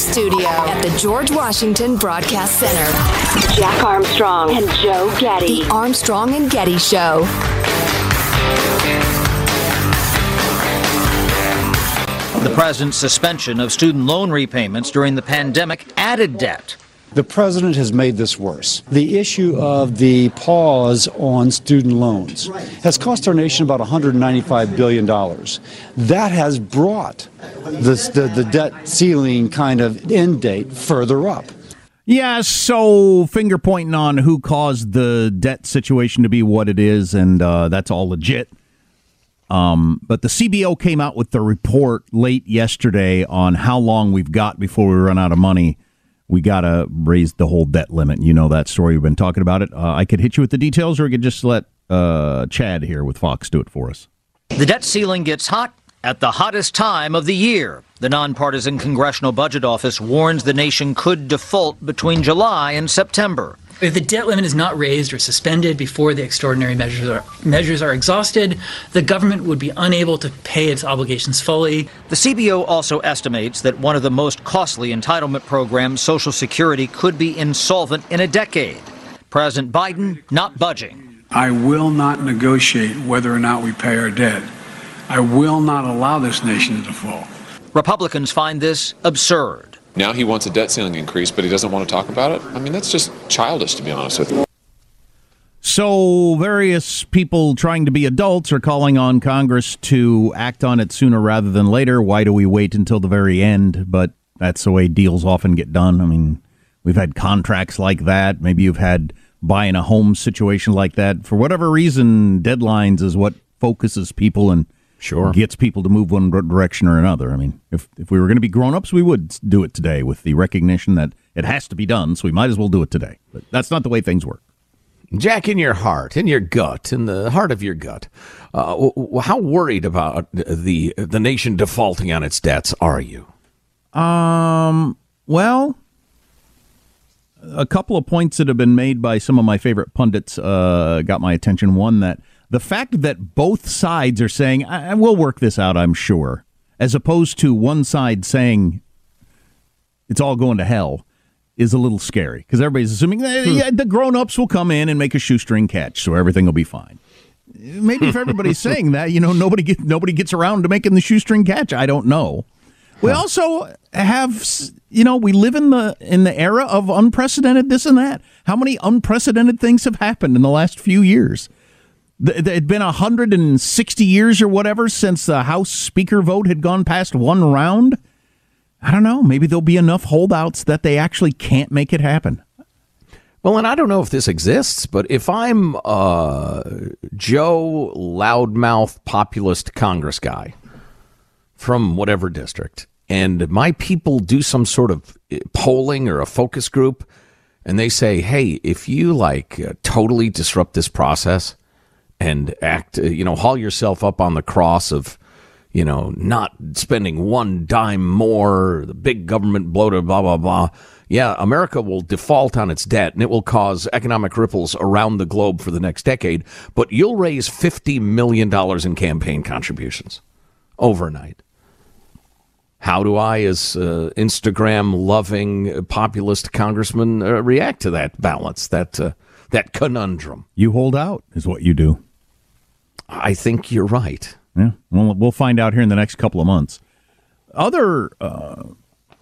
Studio at the George Washington Broadcast Center, Jack Armstrong and Joe Getty. The Armstrong and Getty Show. The president's suspension of student loan repayments during the pandemic added debt. The president has made this worse. The issue of the pause on student loans has cost our nation about $195 billion. That has brought this, the, the debt ceiling kind of end date further up. Yeah, so finger pointing on who caused the debt situation to be what it is, and uh, that's all legit. Um, but the CBO came out with the report late yesterday on how long we've got before we run out of money we got to raise the whole debt limit. You know that story. We've been talking about it. Uh, I could hit you with the details, or we could just let uh, Chad here with Fox do it for us. The debt ceiling gets hot at the hottest time of the year. The nonpartisan Congressional Budget Office warns the nation could default between July and September. If the debt limit is not raised or suspended before the extraordinary measures are, measures are exhausted, the government would be unable to pay its obligations fully. The CBO also estimates that one of the most costly entitlement programs, Social Security, could be insolvent in a decade. President Biden not budging. I will not negotiate whether or not we pay our debt. I will not allow this nation to default. Republicans find this absurd. Now he wants a debt ceiling increase, but he doesn't want to talk about it. I mean, that's just childish, to be honest with you. So, various people trying to be adults are calling on Congress to act on it sooner rather than later. Why do we wait until the very end? But that's the way deals often get done. I mean, we've had contracts like that. Maybe you've had buying a home situation like that. For whatever reason, deadlines is what focuses people and sure gets people to move one direction or another. I mean, if if we were going to be grown ups, we would do it today with the recognition that it has to be done. So we might as well do it today. But that's not the way things work. Jack, in your heart, in your gut, in the heart of your gut, uh, how worried about the the nation defaulting on its debts are you? Um. Well, a couple of points that have been made by some of my favorite pundits uh, got my attention. One that the fact that both sides are saying, I, will work this out, I'm sure, as opposed to one side saying it's all going to hell is a little scary because everybody's assuming that hmm. yeah, the grown-ups will come in and make a shoestring catch so everything will be fine. Maybe if everybody's saying that you know nobody nobody gets around to making the shoestring catch i don't know. We also have you know we live in the in the era of unprecedented this and that. How many unprecedented things have happened in the last few years it had been 160 years or whatever since the house speaker vote had gone past one round I don't know. Maybe there'll be enough holdouts that they actually can't make it happen. Well, and I don't know if this exists, but if I'm uh, Joe loudmouth populist Congress guy from whatever district, and my people do some sort of eh, polling or a focus group, and they say, "Hey, if you like uh, totally disrupt this process and act, uh, you know, haul yourself up on the cross of." you know, not spending one dime more, the big government bloated, blah, blah, blah. Yeah, America will default on its debt and it will cause economic ripples around the globe for the next decade, but you'll raise $50 million in campaign contributions overnight. How do I, as uh, Instagram loving populist congressman, uh, react to that balance, that, uh, that conundrum? You hold out, is what you do. I think you're right. Yeah, well, we'll find out here in the next couple of months. Other uh,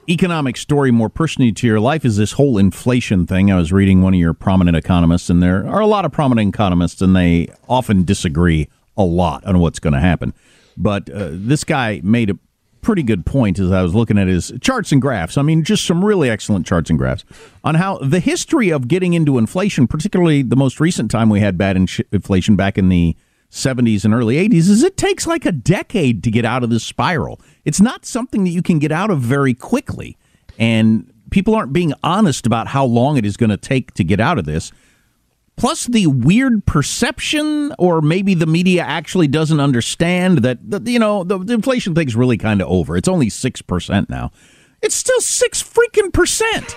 economic story, more personally to your life, is this whole inflation thing. I was reading one of your prominent economists, and there are a lot of prominent economists, and they often disagree a lot on what's going to happen. But uh, this guy made a pretty good point as I was looking at his charts and graphs. I mean, just some really excellent charts and graphs on how the history of getting into inflation, particularly the most recent time we had bad in- inflation back in the 70s and early 80s, is it takes like a decade to get out of this spiral. It's not something that you can get out of very quickly. And people aren't being honest about how long it is going to take to get out of this. Plus, the weird perception, or maybe the media actually doesn't understand that, that you know, the, the inflation thing's really kind of over. It's only 6% now. It's still six freaking percent.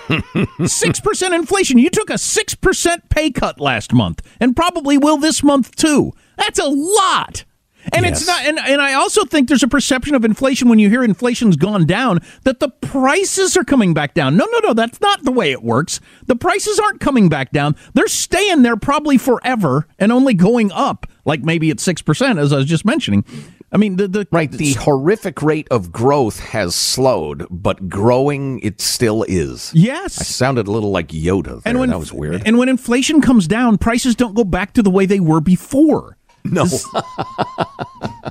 Six percent inflation. You took a six percent pay cut last month, and probably will this month too. That's a lot. And yes. it's not and, and I also think there's a perception of inflation when you hear inflation's gone down that the prices are coming back down. No, no, no, that's not the way it works. The prices aren't coming back down. They're staying there probably forever and only going up, like maybe at 6% as I was just mentioning. I mean, the, the right. The horrific rate of growth has slowed, but growing it still is. Yes, I sounded a little like Yoda. There. And when that was weird. And when inflation comes down, prices don't go back to the way they were before. No.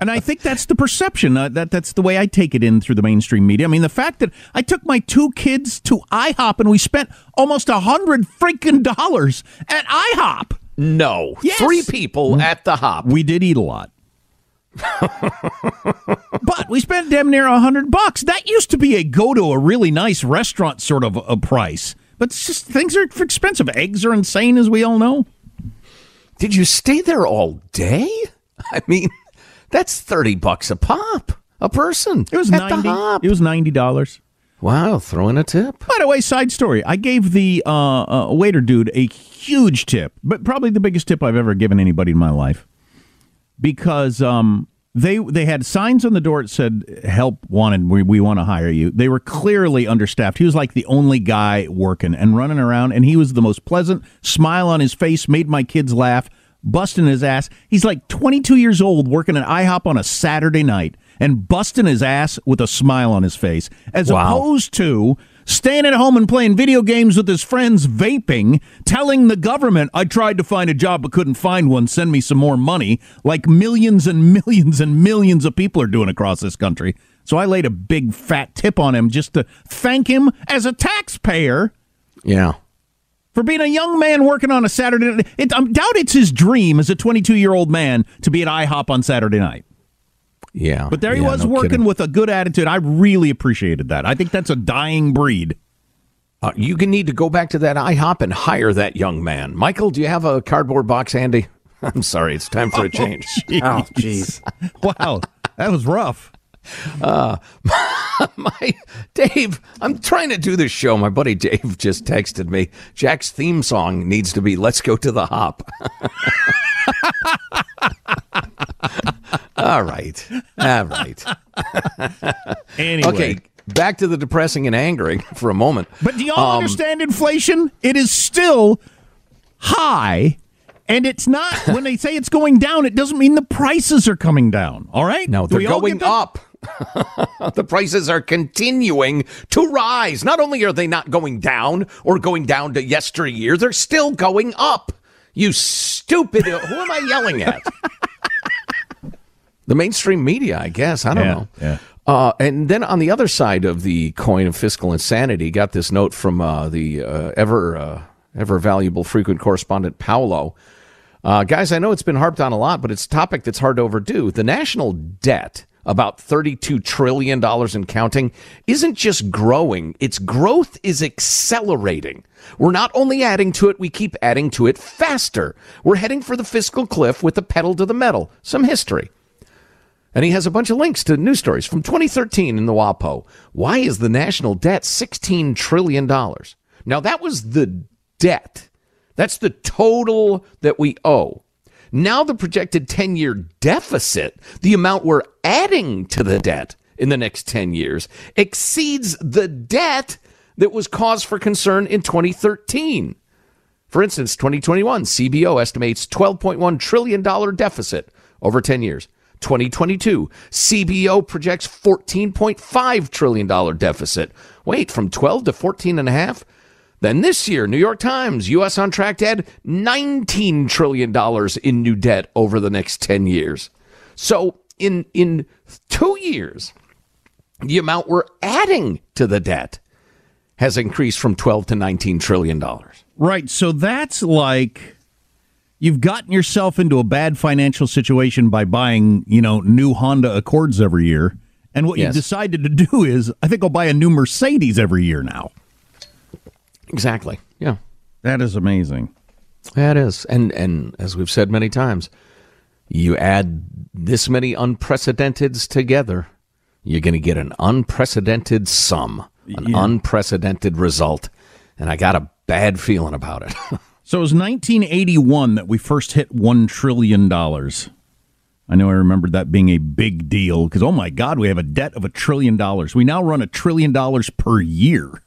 and I think that's the perception. Uh, that that's the way I take it in through the mainstream media. I mean, the fact that I took my two kids to IHOP and we spent almost a hundred freaking dollars at IHOP. No, yes. three people mm. at the hop. We did eat a lot. but we spent damn near a hundred bucks. That used to be a go to a really nice restaurant sort of a price. But just things are expensive. Eggs are insane, as we all know. Did you stay there all day? I mean, that's 30 bucks a pop, a person. It was 90. It was $90. Wow, throw in a tip. By the way, side story. I gave the uh, uh, waiter dude a huge tip, but probably the biggest tip I've ever given anybody in my life. Because um, they they had signs on the door that said help wanted we, we want to hire you. They were clearly understaffed. He was like the only guy working and running around and he was the most pleasant smile on his face made my kids laugh busting his ass. He's like 22 years old working at ihop on a saturday night and busting his ass with a smile on his face as wow. opposed to staying at home and playing video games with his friends, vaping, telling the government, I tried to find a job but couldn't find one, send me some more money, like millions and millions and millions of people are doing across this country. So I laid a big fat tip on him just to thank him as a taxpayer. Yeah. For being a young man working on a Saturday it, I doubt it's his dream as a 22 year old man to be at IHOP on Saturday night. Yeah. But there he yeah, was no working kidding. with a good attitude. I really appreciated that. I think that's a dying breed. Uh, you can need to go back to that IHOP and hire that young man. Michael, do you have a cardboard box handy? I'm sorry, it's time for a change. oh, jeez. wow, that was rough. Uh, my Dave, I'm trying to do this show. My buddy Dave just texted me. Jack's theme song needs to be "Let's Go to the Hop." All right. All right. anyway. Okay. Back to the depressing and angering for a moment. But do y'all um, understand inflation? It is still high. And it's not, when they say it's going down, it doesn't mean the prices are coming down. All right? No, they're going up. the prices are continuing to rise. Not only are they not going down or going down to yesteryear, they're still going up. You stupid. who am I yelling at? The mainstream media, I guess. I don't yeah, know. Yeah. Uh, and then on the other side of the coin of fiscal insanity, got this note from uh, the uh, ever uh, ever valuable frequent correspondent Paolo. Uh, guys, I know it's been harped on a lot, but it's a topic that's hard to overdo. The national debt, about $32 trillion and counting, isn't just growing, its growth is accelerating. We're not only adding to it, we keep adding to it faster. We're heading for the fiscal cliff with the pedal to the metal. Some history. And he has a bunch of links to news stories from 2013 in the WAPO. Why is the national debt $16 trillion? Now, that was the debt. That's the total that we owe. Now, the projected 10 year deficit, the amount we're adding to the debt in the next 10 years, exceeds the debt that was cause for concern in 2013. For instance, 2021, CBO estimates $12.1 trillion deficit over 10 years. 2022, CBO projects $14.5 trillion deficit. Wait, from 12 to 14 and a half? Then this year, New York Times, U.S. on track to add $19 trillion in new debt over the next 10 years. So in, in two years, the amount we're adding to the debt has increased from 12 to 19 trillion dollars. Right. So that's like you've gotten yourself into a bad financial situation by buying, you know, new Honda Accords every year. And what Yes. you decided to do is, I think I'll buy a new Mercedes every year now. Exactly. Yeah. That is amazing. That is. And and as we've said many times, you add this many unprecedenteds together, you're going to get an unprecedented sum, an Yeah. unprecedented result. And I got a bad feeling about it. So it was 1981 that we first hit $1 trillion. I know I remembered that being a big deal because, oh my God, we have a debt of a trillion dollars. We now run a trillion dollars per year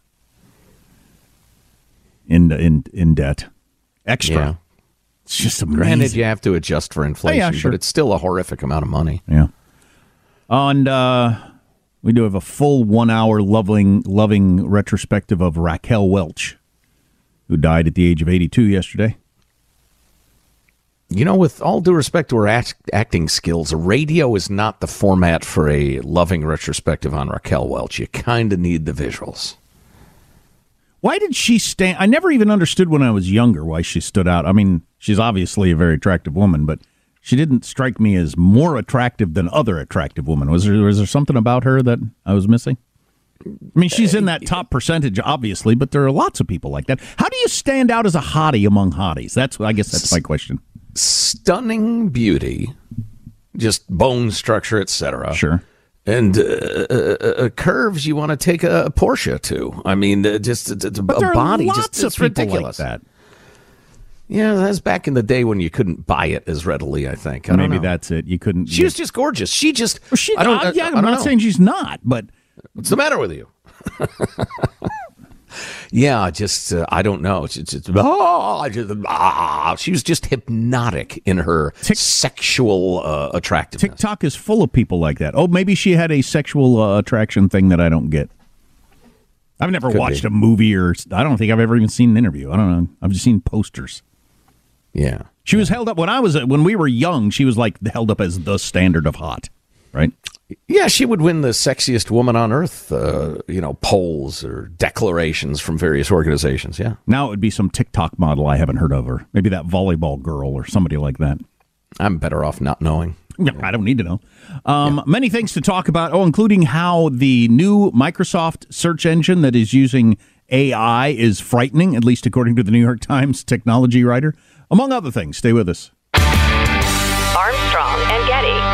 in, in, in debt. Extra. Yeah. It's just amazing. Granted, you have to adjust for inflation, Oh, yeah, sure. but it's still a horrific amount of money. Yeah. And uh, we do have a full one hour loving, loving retrospective of Raquel Welch, who died at the age of 82 yesterday. You know, with all due respect to her act- acting skills, radio is not the format for a loving retrospective on Raquel Welch. You kind of need the visuals. Why did she stand? I never even understood when I was younger why she stood out. I mean, she's obviously a very attractive woman, but she didn't strike me as more attractive than other attractive women. Was there was there something about her that I was missing? I mean, she's in that top percentage, obviously, but there are lots of people like that. How do you stand out as a hottie among hotties? That's I guess that's my question. Stunning beauty, just bone structure, etc. Sure. And uh, uh, uh, curves you want to take a Porsche to. I mean, uh, just uh, But a there are body. lots just, of it's ridiculous. like that. Yeah, that's back in the day when you couldn't buy it as readily. I think. I Maybe know. that's it. You couldn't. She was just gorgeous. She just. She, I don't. yeah, I I'm not know. saying she's not, but What's the matter with you? yeah, just uh, I don't know. It's, it's, it's oh, just, ah. she was just hypnotic in her sexual uh, attractiveness. TikTok is full of people like that. Oh, maybe she had a sexual uh, attraction thing that I don't get. I've never Could watched be. a movie or I don't think I've ever even seen an interview. I don't know. I've just seen posters. Yeah. She was held up when I was when we were young. She was like held up as the standard of hot, right? Yeah, she would win the sexiest woman on earth, uh, you know, polls or declarations from various organizations. Yeah. Now it would be some TikTok model I haven't heard of, or maybe that volleyball girl or somebody like that. I'm better off not knowing. Yeah, I don't need to know. Um, Many things to talk about. Oh, including how the new Microsoft search engine that is using AI is frightening, at least according to the New York Times technology writer. Among other things, stay with us. Armstrong and Getty.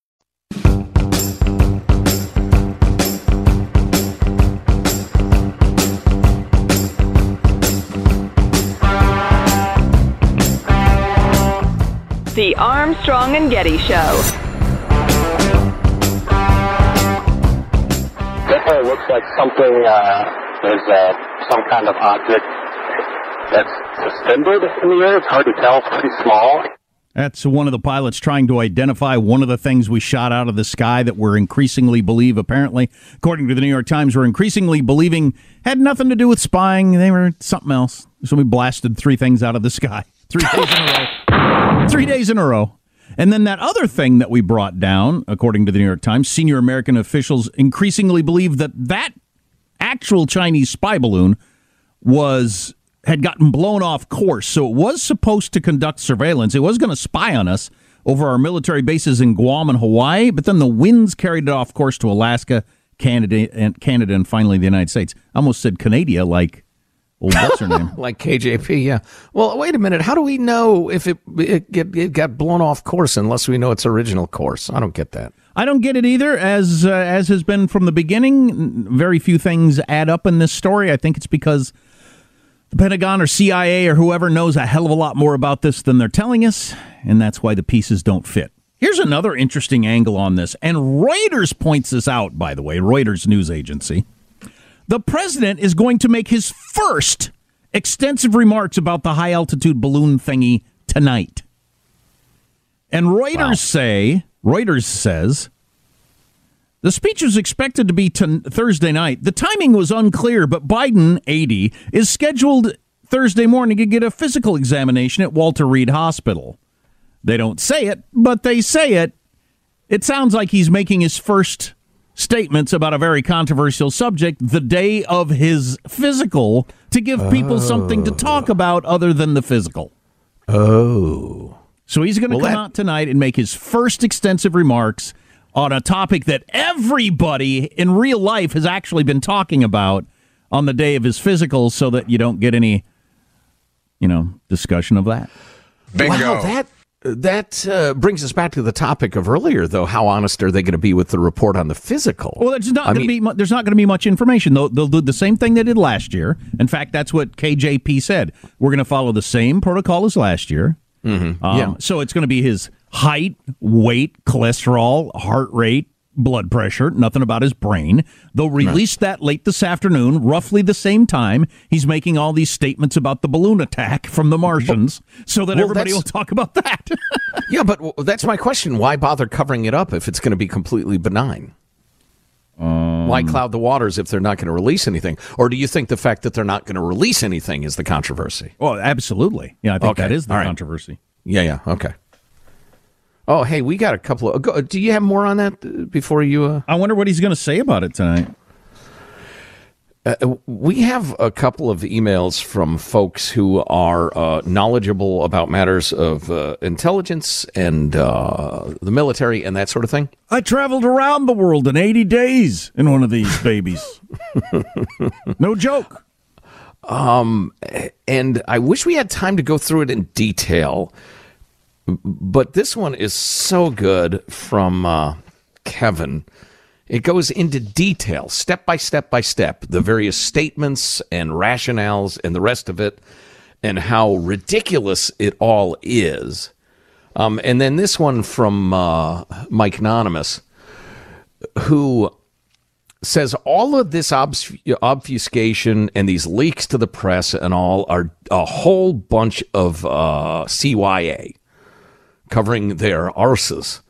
The Armstrong and Getty Show. Definitely looks like something uh, is uh, some kind of object that's suspended in the air. It's hard to tell. It's pretty small. That's one of the pilots trying to identify one of the things we shot out of the sky that we're increasingly believe, apparently, according to the New York Times, we're increasingly believing had nothing to do with spying. They were something else. So we blasted three things out of the sky. Three days in a row. Three days in a row. And then that other thing that we brought down, according to the New York Times, senior American officials increasingly believe that that actual Chinese spy balloon was had gotten blown off course. So it was supposed to conduct surveillance. It was going to spy on us over our military bases in Guam and Hawaii, but then the winds carried it off course to Alaska, Canada, and Canada, and finally the United States. I almost said Canada, like old what's her name? like KJP, yeah. Well, wait a minute. How do we know if it, it, it, it got blown off course unless we know its original course? I don't get that. I don't get it either. As uh, as has been from the beginning, very few things add up in this story. I think it's because The Pentagon or CIA or whoever knows a hell of a lot more about this than they're telling us, and that's why the pieces don't fit. Here's another interesting angle on this, and Reuters points this out, by the way, Reuters news agency. The president is going to make his first extensive remarks about the high altitude balloon thingy tonight. And Reuters wow. say, Reuters says, the speech was expected to be t- Thursday night. The timing was unclear, but Biden, 80, is scheduled Thursday morning to get a physical examination at Walter Reed Hospital. They don't say it, but they say it. It sounds like he's making his first statements about a very controversial subject the day of his physical to give people oh. something to talk oh. about other than the physical. Oh. So he's going to well, come that... out tonight and make his first extensive remarks on a topic that everybody in real life has actually been talking about on the day of his physical so that you don't get any you know discussion of that. Bingo. Wow, that that uh, brings us back to the topic of earlier, though. How honest are they going to be with the report on the physical? Well, there's not going to be there's not going to be much information. They'll, they'll do the same thing they did last year. In fact, that's what KJP said. We're going to follow the same protocol as last year. Mm-hmm. Um, yeah. So it's going to be his height, weight, cholesterol, heart rate, blood pressure, nothing about his brain. They'll release right. that late this afternoon, roughly the same time he's making all these statements about the balloon attack from the Martians, so that well, everybody will talk about that. yeah, but that's my question. Why bother covering it up if it's going to be completely benign? Um, Why cloud the waters if they're not going to release anything? Or do you think the fact that they're not going to release anything is the controversy? Well, absolutely. Yeah, I think okay. that is the right. controversy. Yeah, yeah. Okay. Oh, hey, we got a couple of. Do you have more on that uh, before you? Uh... I wonder what he's going to say about it tonight. Uh, uh, we have a couple of emails from folks who are uh, knowledgeable about matters of uh, intelligence and uh, the military and that sort of thing. I traveled around the world in 80 days in one of these babies. no joke. Um, and I wish we had time to go through it in detail, but this one is so good from uh, Kevin. It goes into detail, step by step by step, the various statements and rationales and the rest of it, and how ridiculous it all is. Um, and then this one from uh, Mike Anonymous, who says all of this obfuscation and these leaks to the press and all are a whole bunch of uh, CYA covering their arses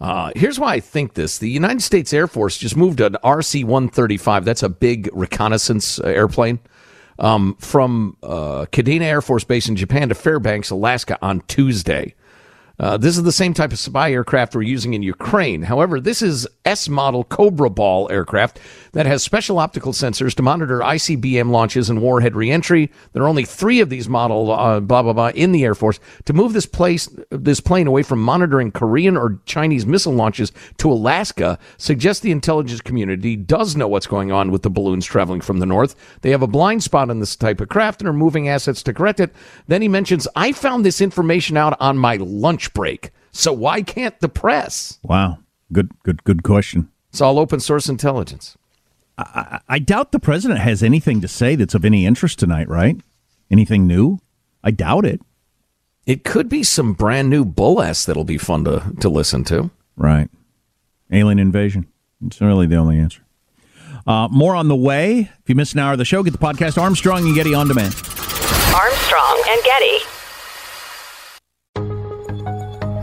uh, here's why I think this. The United States Air Force just moved an RC 135. That's a big reconnaissance uh, airplane um, from uh, Kadena Air Force Base in Japan to Fairbanks, Alaska on Tuesday. Uh, this is the same type of spy aircraft we're using in Ukraine. However, this is S model Cobra Ball aircraft that has special optical sensors to monitor ICBM launches and warhead reentry. There are only three of these model uh, blah blah blah in the Air Force. To move this place this plane away from monitoring Korean or Chinese missile launches to Alaska suggests the intelligence community does know what's going on with the balloons traveling from the north. They have a blind spot on this type of craft and are moving assets to correct it. Then he mentions, "I found this information out on my lunch." Lunch break. So why can't the press? Wow. Good, good, good question. It's all open source intelligence. I, I, doubt the president has anything to say that's of any interest tonight, right? Anything new? I doubt it. It could be some brand new bull ass that'll be fun to, to listen to. Right. Alien invasion. It's really the only answer. Uh, more on the way. If you missed an hour of the show, get the podcast Armstrong and Getty on demand. Armstrong and Getty.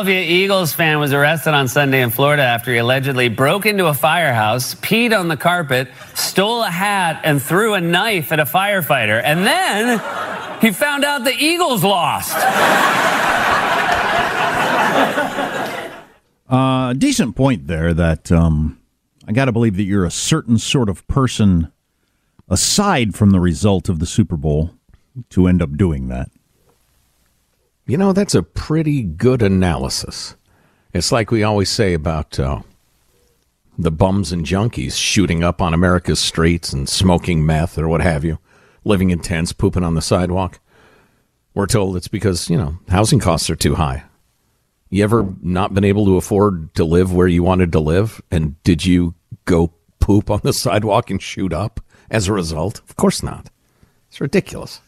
Philadelphia Eagles fan was arrested on Sunday in Florida after he allegedly broke into a firehouse, peed on the carpet, stole a hat, and threw a knife at a firefighter. And then he found out the Eagles lost. Uh, decent point there that um, I got to believe that you're a certain sort of person aside from the result of the Super Bowl to end up doing that. You know, that's a pretty good analysis. It's like we always say about uh, the bums and junkies shooting up on America's streets and smoking meth or what have you, living in tents, pooping on the sidewalk. We're told it's because, you know, housing costs are too high. You ever not been able to afford to live where you wanted to live? And did you go poop on the sidewalk and shoot up as a result? Of course not. It's ridiculous.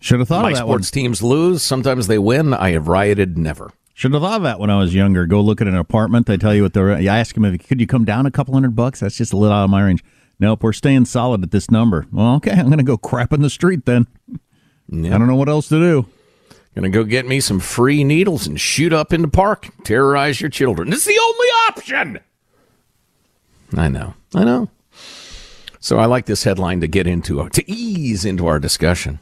Should have thought My of that sports teams lose. Sometimes they win. I have rioted never. Should have thought of that when I was younger. Go look at an apartment. They tell you what they're. You ask them if could you come down a couple hundred bucks. That's just a little out of my range. Nope, we're staying solid at this number. Well, okay, I'm going to go crap in the street then. I don't know what else to do. Gonna go get me some free needles and shoot up in the park, terrorize your children. It's the only option. I know, I know. So I like this headline to get into, to ease into our discussion.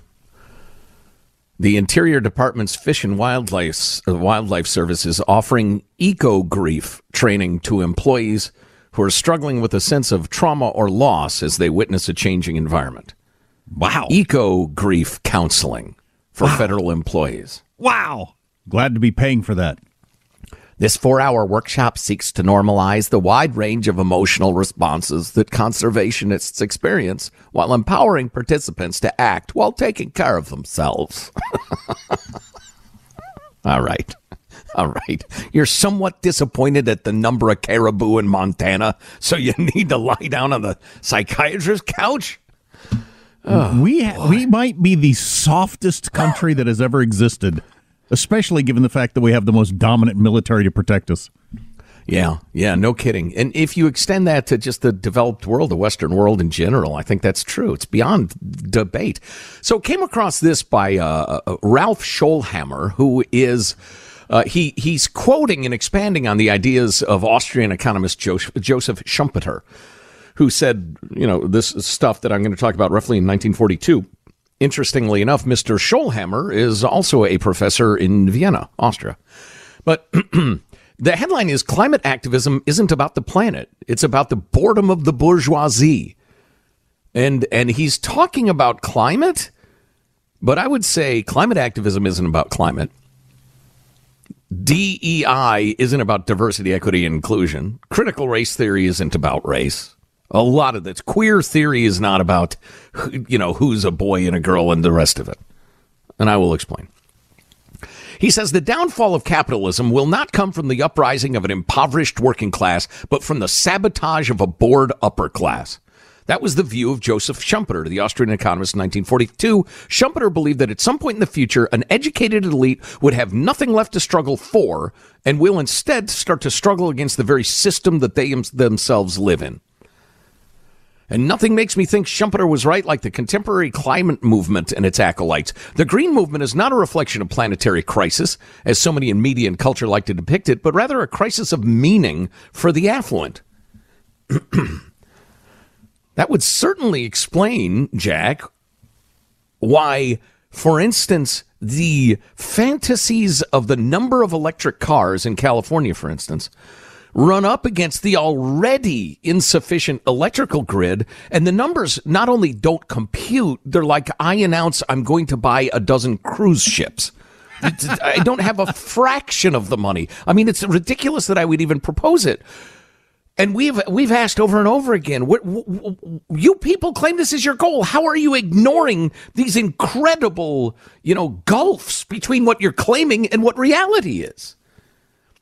The Interior Department's Fish and Wildlife, uh, Wildlife Service is offering eco grief training to employees who are struggling with a sense of trauma or loss as they witness a changing environment. Wow. Eco grief counseling for federal employees. Wow. Glad to be paying for that. This four hour workshop seeks to normalize the wide range of emotional responses that conservationists experience while empowering participants to act while taking care of themselves. All right. All right. You're somewhat disappointed at the number of caribou in Montana, so you need to lie down on the psychiatrist's couch? we ha- we might be the softest country that has ever existed, especially given the fact that we have the most dominant military to protect us. Yeah, yeah, no kidding. And if you extend that to just the developed world, the Western world in general, I think that's true. It's beyond debate. So, came across this by uh, uh, Ralph Schoellhammer, who is. Uh, he he's quoting and expanding on the ideas of Austrian economist Joseph, Joseph Schumpeter, who said, you know, this stuff that I'm going to talk about roughly in 1942. Interestingly enough, Mr. Schoellhammer is also a professor in Vienna, Austria. But the headline is Climate Activism Isn't About the Planet, it's about the boredom of the bourgeoisie. And, and he's talking about climate, but I would say climate activism isn't about climate. DEI isn't about diversity, equity, inclusion. Critical race theory isn't about race. A lot of this queer theory is not about, you know, who's a boy and a girl and the rest of it. And I will explain. He says the downfall of capitalism will not come from the uprising of an impoverished working class, but from the sabotage of a bored upper class. That was the view of Joseph Schumpeter, the Austrian economist in 1942. Schumpeter believed that at some point in the future, an educated elite would have nothing left to struggle for and will instead start to struggle against the very system that they themselves live in. And nothing makes me think Schumpeter was right like the contemporary climate movement and its acolytes. The Green Movement is not a reflection of planetary crisis, as so many in media and culture like to depict it, but rather a crisis of meaning for the affluent. that would certainly explain, Jack, why, for instance, the fantasies of the number of electric cars in California, for instance, run up against the already insufficient electrical grid. And the numbers not only don't compute, they're like, I announce I'm going to buy a dozen cruise ships. I don't have a fraction of the money. I mean, it's ridiculous that I would even propose it. And we've we've asked over and over again. What, what, you people claim this is your goal. How are you ignoring these incredible, you know, gulfs between what you're claiming and what reality is?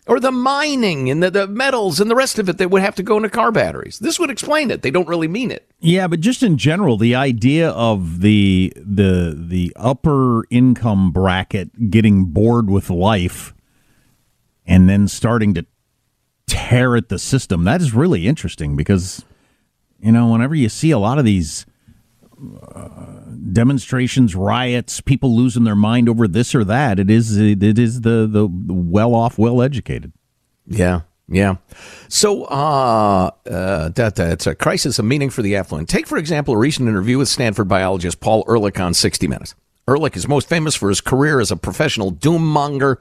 Or the mining and the, the metals and the rest of it that would have to go into car batteries. This would explain it. They don't really mean it. Yeah, but just in general, the idea of the the the upper income bracket getting bored with life and then starting to tear at the system, that is really interesting because you know, whenever you see a lot of these demonstrations, riots, people losing their mind over this or that. It is it is the the well off, well educated. Yeah. Yeah. So uh, uh, that, that's a crisis of meaning for the affluent. Take, for example, a recent interview with Stanford biologist Paul Ehrlich on 60 Minutes. Ehrlich is most famous for his career as a professional doom monger.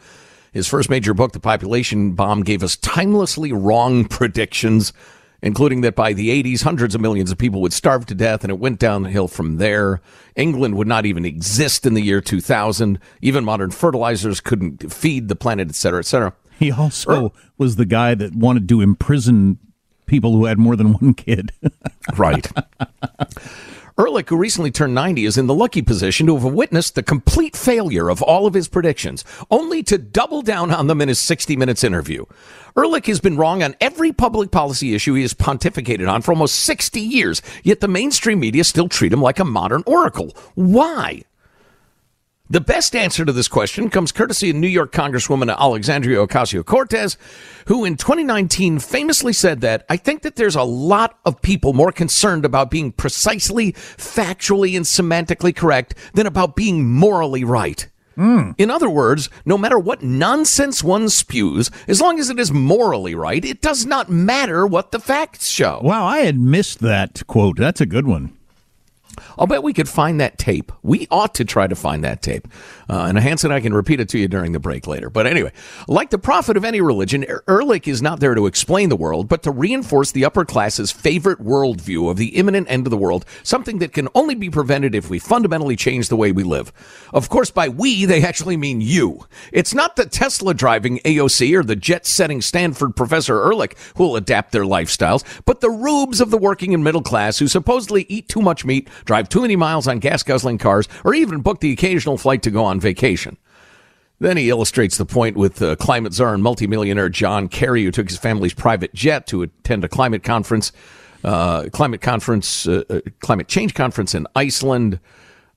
His first major book, The Population Bomb, gave us timelessly wrong predictions, including that by the 80s, hundreds of millions of people would starve to death, and it went downhill from there. England would not even exist in the year 2000. Even modern fertilizers couldn't feed the planet, et cetera, et cetera. He also was the guy that wanted to imprison people who had more than one kid. right. Ehrlich, who recently turned 90, is in the lucky position to have witnessed the complete failure of all of his predictions, only to double down on them in his 60 Minutes interview. Ehrlich has been wrong on every public policy issue he has pontificated on for almost 60 years, yet the mainstream media still treat him like a modern oracle. Why? The best answer to this question comes courtesy of New York Congresswoman Alexandria Ocasio Cortez, who in 2019 famously said that I think that there's a lot of people more concerned about being precisely, factually, and semantically correct than about being morally right. Hmm. In other words, no matter what nonsense one spews, as long as it is morally right, it does not matter what the facts show. Wow, I had missed that quote. That's a good one. I'll bet we could find that tape. We ought to try to find that tape. Uh, and Hanson, I can repeat it to you during the break later. But anyway, like the prophet of any religion, Er- Ehrlich is not there to explain the world, but to reinforce the upper class's favorite worldview of the imminent end of the world, something that can only be prevented if we fundamentally change the way we live. Of course, by we, they actually mean you. It's not the Tesla driving AOC or the jet setting Stanford Professor Ehrlich who will adapt their lifestyles, but the rubes of the working and middle class who supposedly eat too much meat, drive too many miles on gas guzzling cars, or even book the occasional flight to go on vacation. Then he illustrates the point with uh, climate czar and multimillionaire John Kerry, who took his family's private jet to attend a climate conference, uh, climate conference, uh, uh, climate change conference in Iceland.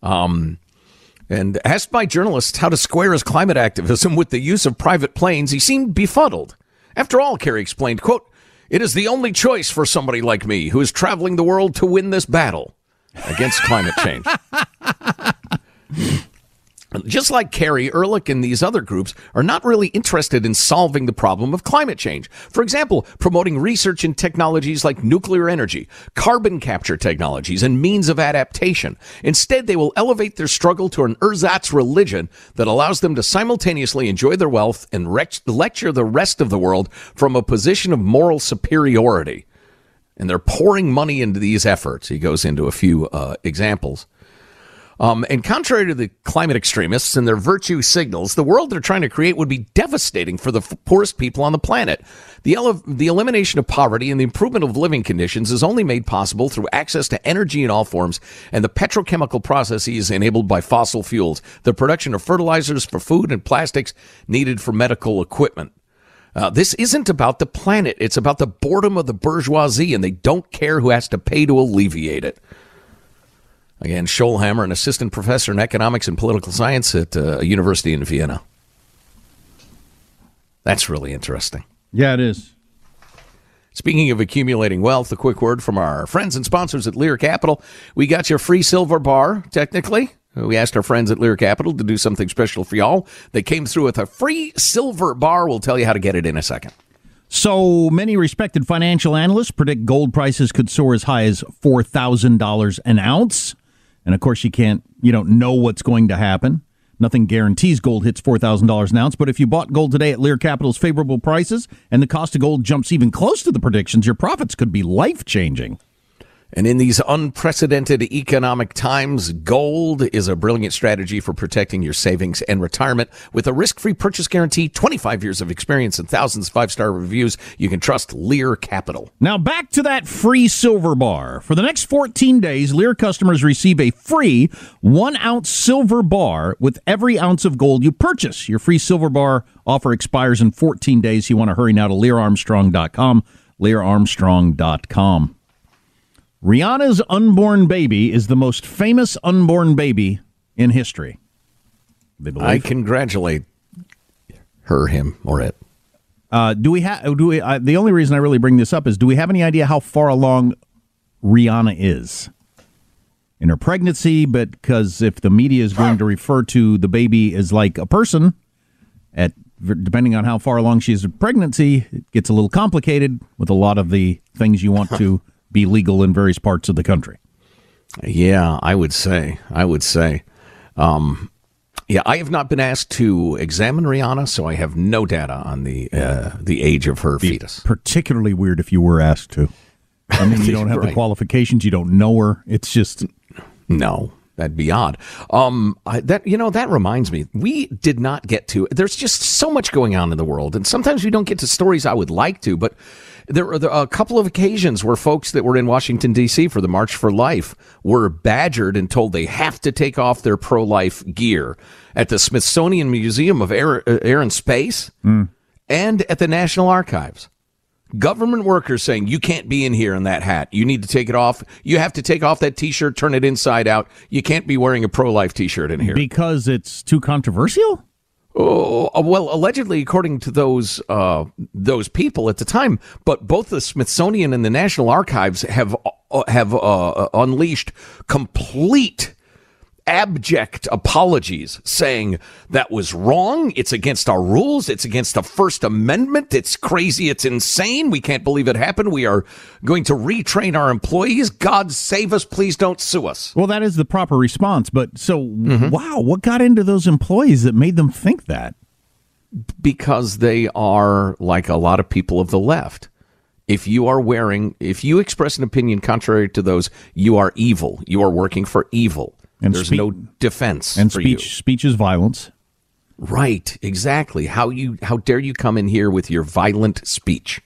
Um, and asked by journalists how to square his climate activism with the use of private planes, he seemed befuddled. After all, Kerry explained, quote, it is the only choice for somebody like me who is traveling the world to win this battle against climate change. Just like Kerry, Ehrlich, and these other groups are not really interested in solving the problem of climate change. For example, promoting research in technologies like nuclear energy, carbon capture technologies, and means of adaptation. Instead, they will elevate their struggle to an ersatz religion that allows them to simultaneously enjoy their wealth and lecture the rest of the world from a position of moral superiority. And they're pouring money into these efforts. He goes into a few uh, examples. Um, and contrary to the climate extremists and their virtue signals, the world they're trying to create would be devastating for the f- poorest people on the planet. The, ele- the elimination of poverty and the improvement of living conditions is only made possible through access to energy in all forms and the petrochemical processes enabled by fossil fuels, the production of fertilizers for food and plastics needed for medical equipment. Uh, this isn't about the planet. It's about the boredom of the bourgeoisie, and they don't care who has to pay to alleviate it. Again, Schoellhammer, an assistant professor in economics and political science at uh, a university in Vienna. That's really interesting. Yeah, it is. Speaking of accumulating wealth, a quick word from our friends and sponsors at Lear Capital. We got your free silver bar, technically. Uh, we asked our friends at Lear Capital to do something special for y'all. They came through with a free silver bar. We'll tell you how to get it in a second. So many respected financial analysts predict gold prices could soar as high as $4,000 an ounce. And of course, you can't, you don't know what's going to happen. Nothing guarantees gold hits $4,000 an ounce, but if you bought gold today at Lear Capital's favorable prices and the cost of gold jumps even close to the predictions, your profits could be life changing. And in these unprecedented economic times, gold is a brilliant strategy for protecting your savings and retirement. With a risk free purchase guarantee, 25 years of experience, and thousands of five star reviews, you can trust Lear Capital. Now back to that free silver bar. For the next 14 days, Lear customers receive a free one ounce silver bar with every ounce of gold you purchase. Your free silver bar offer expires in 14 days. You want to hurry now to LearArmstrong.com. LearArmstrong.com. Rihanna's unborn baby is the most famous unborn baby in history. They believe. I congratulate her, him, or it. Uh, do we have? Do we? Uh, the only reason I really bring this up is: Do we have any idea how far along Rihanna is in her pregnancy, but because if the media is going to refer to the baby as like a person, at depending on how far along she is in pregnancy, it gets a little complicated with a lot of the things you want to be legal in various parts of the country. Yeah, I would say. I would say. Um, yeah, I have not been asked to examine Rihanna, so I have no data on the uh, the age of her fetus. Particularly weird if you were asked to. I mean, you don't have the qualifications. You don't know her. It's just No, that'd be odd. Um, I, that you know that reminds me, we did not get to. There's just so much going on in the world, and sometimes we don't get to stories I would like to. But there are a couple of occasions where folks that were in Washington D.C. for the March for Life were badgered and told they have to take off their pro-life gear at the Smithsonian Museum of Air, uh, Air and Space and at the National Archives government workers saying you can't be in here in that hat. You need to take it off. You have to take off that t-shirt, turn it inside out. You can't be wearing a pro-life t-shirt in here. because it's too controversial. Oh, well, allegedly, according to those uh, those people at the time, but both the Smithsonian and the National Archives have uh, have uh, unleashed complete abject apologies saying that was wrong it's against our rules it's against the first amendment it's crazy it's insane we can't believe it happened we are going to retrain our employees god save us please don't sue us Well, that is the proper response. But so, Mm-hmm. wow, what got into those employees that made them think that? because they are like a lot of people of the left. If you are wearing, if you express an opinion contrary to those, you are evil. You are working for evil. And There's spe- no defense And for speech you. speech is violence. Right, exactly. How you how dare you come in here with your violent speech?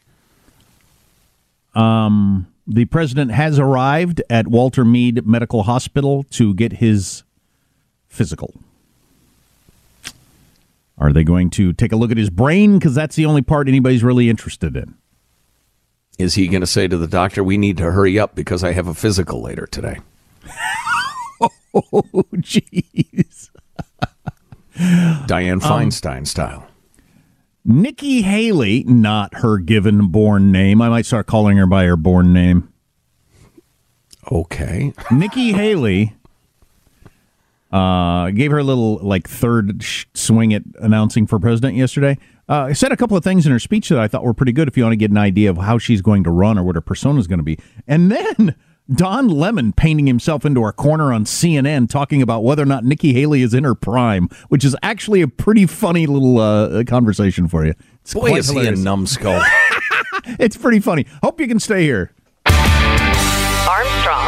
Um, the president has arrived at Walter Reed Medical Hospital to get his physical. Are they going to take a look at his brain? Because that's the only part anybody's really interested in. Is he going to say to the doctor, "We need to hurry up because I have a physical later today"? Oh, jeez. Diane Um, Feinstein style. Nikki Haley, not her given born name. I might start calling her by her born name. Okay. Nikki Haley uh, gave her a little like third sh- swing at announcing for president yesterday. Uh, said a couple of things in her speech that I thought were pretty good. If you want to get an idea of how she's going to run or what her persona is going to be, and then Don Lemon painting himself into a corner on CNN talking about whether or not Nikki Haley is in her prime, which is actually a pretty funny little uh, conversation for you. It's Boy, quite is he a numbskull. it's pretty funny. Hope you can stay here. Armstrong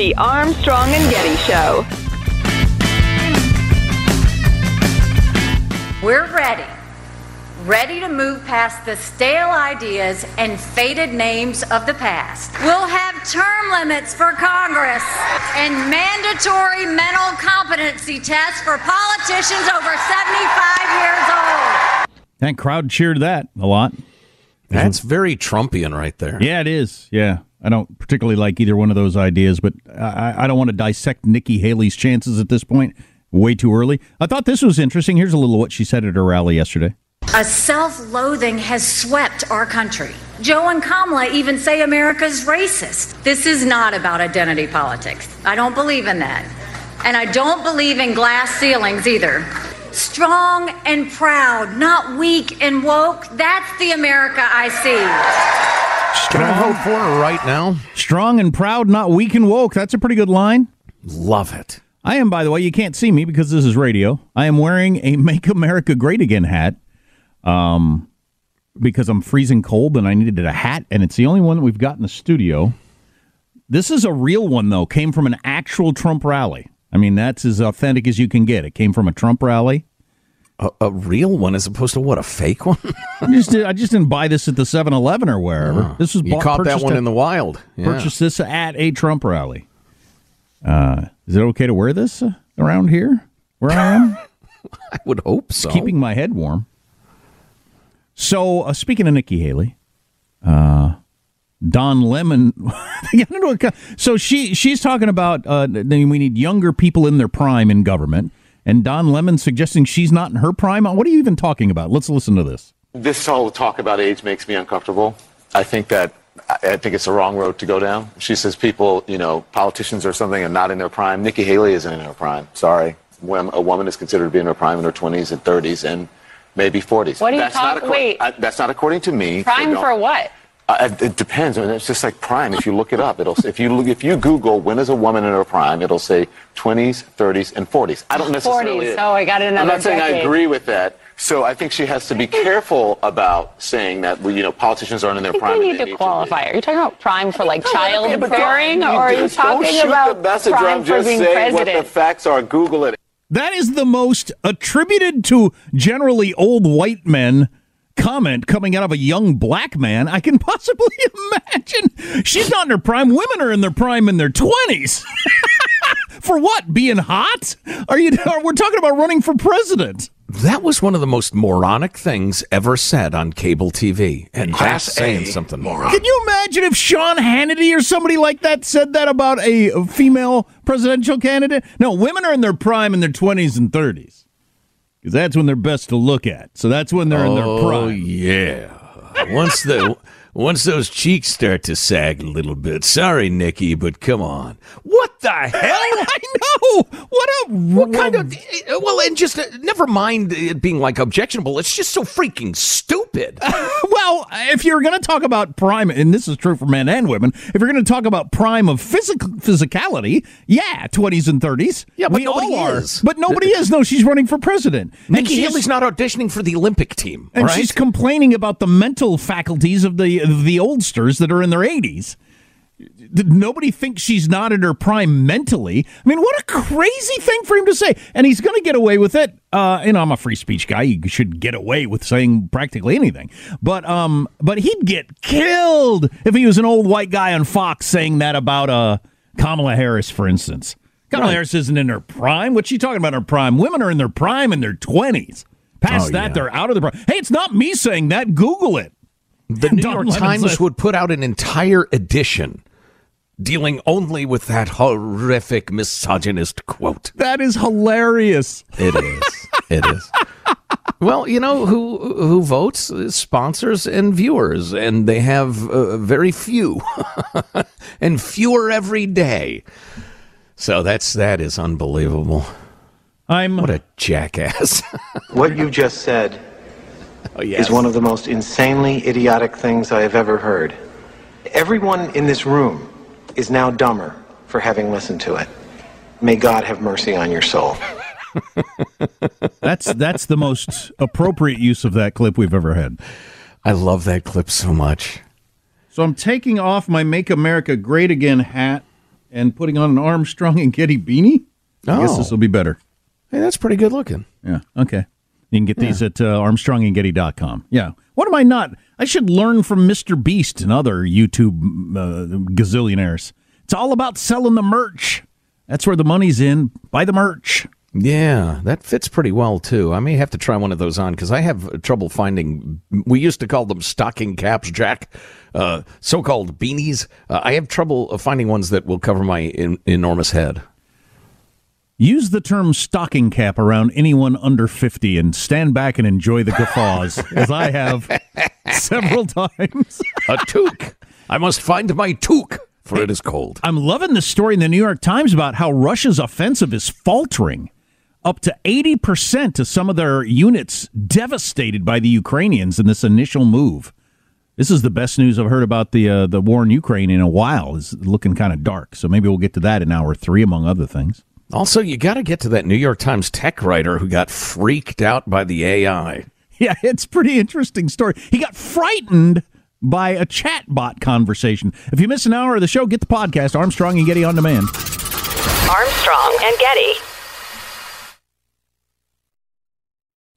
The Armstrong and Getty Show. We're ready. Ready to move past the stale ideas and faded names of the past. We'll have term limits for Congress and mandatory mental competency tests for politicians over 75 years old. That crowd cheered that a lot. That's very Trumpian right there. Yeah, it is. Yeah. I don't particularly like either one of those ideas, but I, I don't want to dissect Nikki Haley's chances at this point. Way too early. I thought this was interesting. Here's a little what she said at her rally yesterday. A self loathing has swept our country. Joe and Kamala even say America's racist. This is not about identity politics. I don't believe in that. And I don't believe in glass ceilings either. Strong and proud, not weak and woke. That's the America I see. Strong, Can I vote for her right now? Strong and proud, not weak and woke. That's a pretty good line. Love it. I am, by the way, you can't see me because this is radio. I am wearing a Make America Great Again hat. Um, because I'm freezing cold and I needed a hat, and it's the only one that we've got in the studio. This is a real one, though. Came from an actual Trump rally. I mean, that's as authentic as you can get. It came from a Trump rally. A, a real one as opposed to what a fake one. I just did, I just didn't buy this at the 7-Eleven or wherever. This was you bought, caught that one at- in the wild. Yeah. Purchased this at a Trump rally. Uh, is it okay to wear this around here where I am? I would hope so. keeping my head warm. So, uh, speaking of Nikki Haley, uh, Don Lemon. they got into a co- so she she's talking about uh, we need younger people in their prime in government, and Don Lemon suggesting she's not in her prime. What are you even talking about? Let's listen to this. This whole talk about age makes me uncomfortable. I think that I I think it's the wrong road to go down. She says people, you know, politicians or something are not in their prime. Nikki Haley isn't in her prime. Sorry. When a woman is considered to be in her prime in her 20s and 30s and maybe 40s. What are you that's talk- not acco- wait. I- that's not according to me. Prime So for what? Uh, it- it depends. I mean, it's just like prime. If you look it up, it'll if you look, if you Google when is a woman in her prime, it'll say 20s, 30s, and 40s. I don't necessarily. 40s. Oh, I got another I'm not saying I agree with that. So I think she has to be careful about saying that well, you know politicians aren't in their I think prime. we need to qualify. Are you talking about prime for like childbearing, Okay, but bearing, don't- or are you just don't talking shoot about the messenger. prime I'm for just being saying what the facts are. Google it. That is the most attributed to generally old white men comment coming out of a young black man I can possibly imagine. She's not in her prime. Women are in their prime in their 20s. for what? Being hot? Are you we're talking about running for president. That was one of the most moronic things ever said on cable TV. And Class that's saying something. something. Can you imagine if Sean Hannity or somebody like that said that about a female presidential candidate? No, women are in their prime in their 20s and 30s. Because that's when they're best to look at. So that's when they're in their Oh, prime. yeah. Once the once those cheeks start to sag a little bit. Sorry, Nikki, but come on. What the hell? I know. What a what kind of well, and just uh, never mind it being like objectionable. It's just so freaking stupid. well, if you're going to talk about prime, and this is true for men and women, if you're going to talk about prime of physical physicality, yeah, 20s and 30s. Yeah, but we nobody all are. is. But nobody is. No, she's running for president. Nikki Haley's not auditioning for the Olympic team. And right? she's complaining about the mental faculties of the the oldsters that are in their 80s. Nobody thinks she's not in her prime mentally. I mean, what a crazy thing for him to say. And he's going to get away with it. Uh, you know, I'm a free speech guy. He should get away with saying practically anything. But um, but he'd get killed if he was an old white guy on Fox saying that about uh Kamala Harris, for instance. Kamala Right. Harris isn't in her prime. What's she talking about? in Her prime. Women are in their prime in their 20s. Past Oh, that, yeah. they're out of the prime. Hey, it's not me saying that. Google it. The New Don York Lemon Times said- would put out an entire edition dealing only with that horrific misogynist quote. That is hilarious. It is. it is. Well, you know who who votes? Sponsors and viewers, and they have uh, very few, and fewer every day. So that's that is unbelievable. I'm what a jackass. What you just said Oh, yes. is one of the most insanely idiotic things I have ever heard. Everyone in this room is now dumber for having listened to it. May God have mercy on your soul. That's that's the most appropriate use of that clip we've ever had. I love that clip so much. So I'm taking off my "Make America Great Again" hat and putting on an Armstrong and Getty beanie. I guess Oh. this will be better. Hey, that's pretty good looking. Yeah. Okay. You can get these at uh, armstrongandgetty.com. Yeah. What am I not? I should learn from Mr. Beast and other YouTube uh, gazillionaires. It's all about selling the merch. That's where the money's in. Buy the merch. Yeah, that fits pretty well too. I may have to try one of those on because I have trouble finding. We used to call them stocking caps, Jack. Uh, so-called beanies. Uh, I have trouble finding ones that will cover my in, enormous head. Use the term stocking cap around anyone under 50 and stand back and enjoy the guffaws, as I have several times. A toque. I must find my toque, for it is cold. I'm loving the story in the New York Times about how Russia's offensive is faltering. Up to 80% of some of their units devastated by the Ukrainians in this initial move. This is the best news I've heard about the uh, the war in Ukraine in a while. It's looking kind of dark. So maybe we'll get to that in hour three, among other things. Also, you got to get to that New York Times tech writer who got freaked out by the AI. Yeah, it's a pretty interesting story. He got frightened by a chatbot conversation. If you miss an hour of the show, get the podcast Armstrong and Getty on demand. Armstrong and Getty.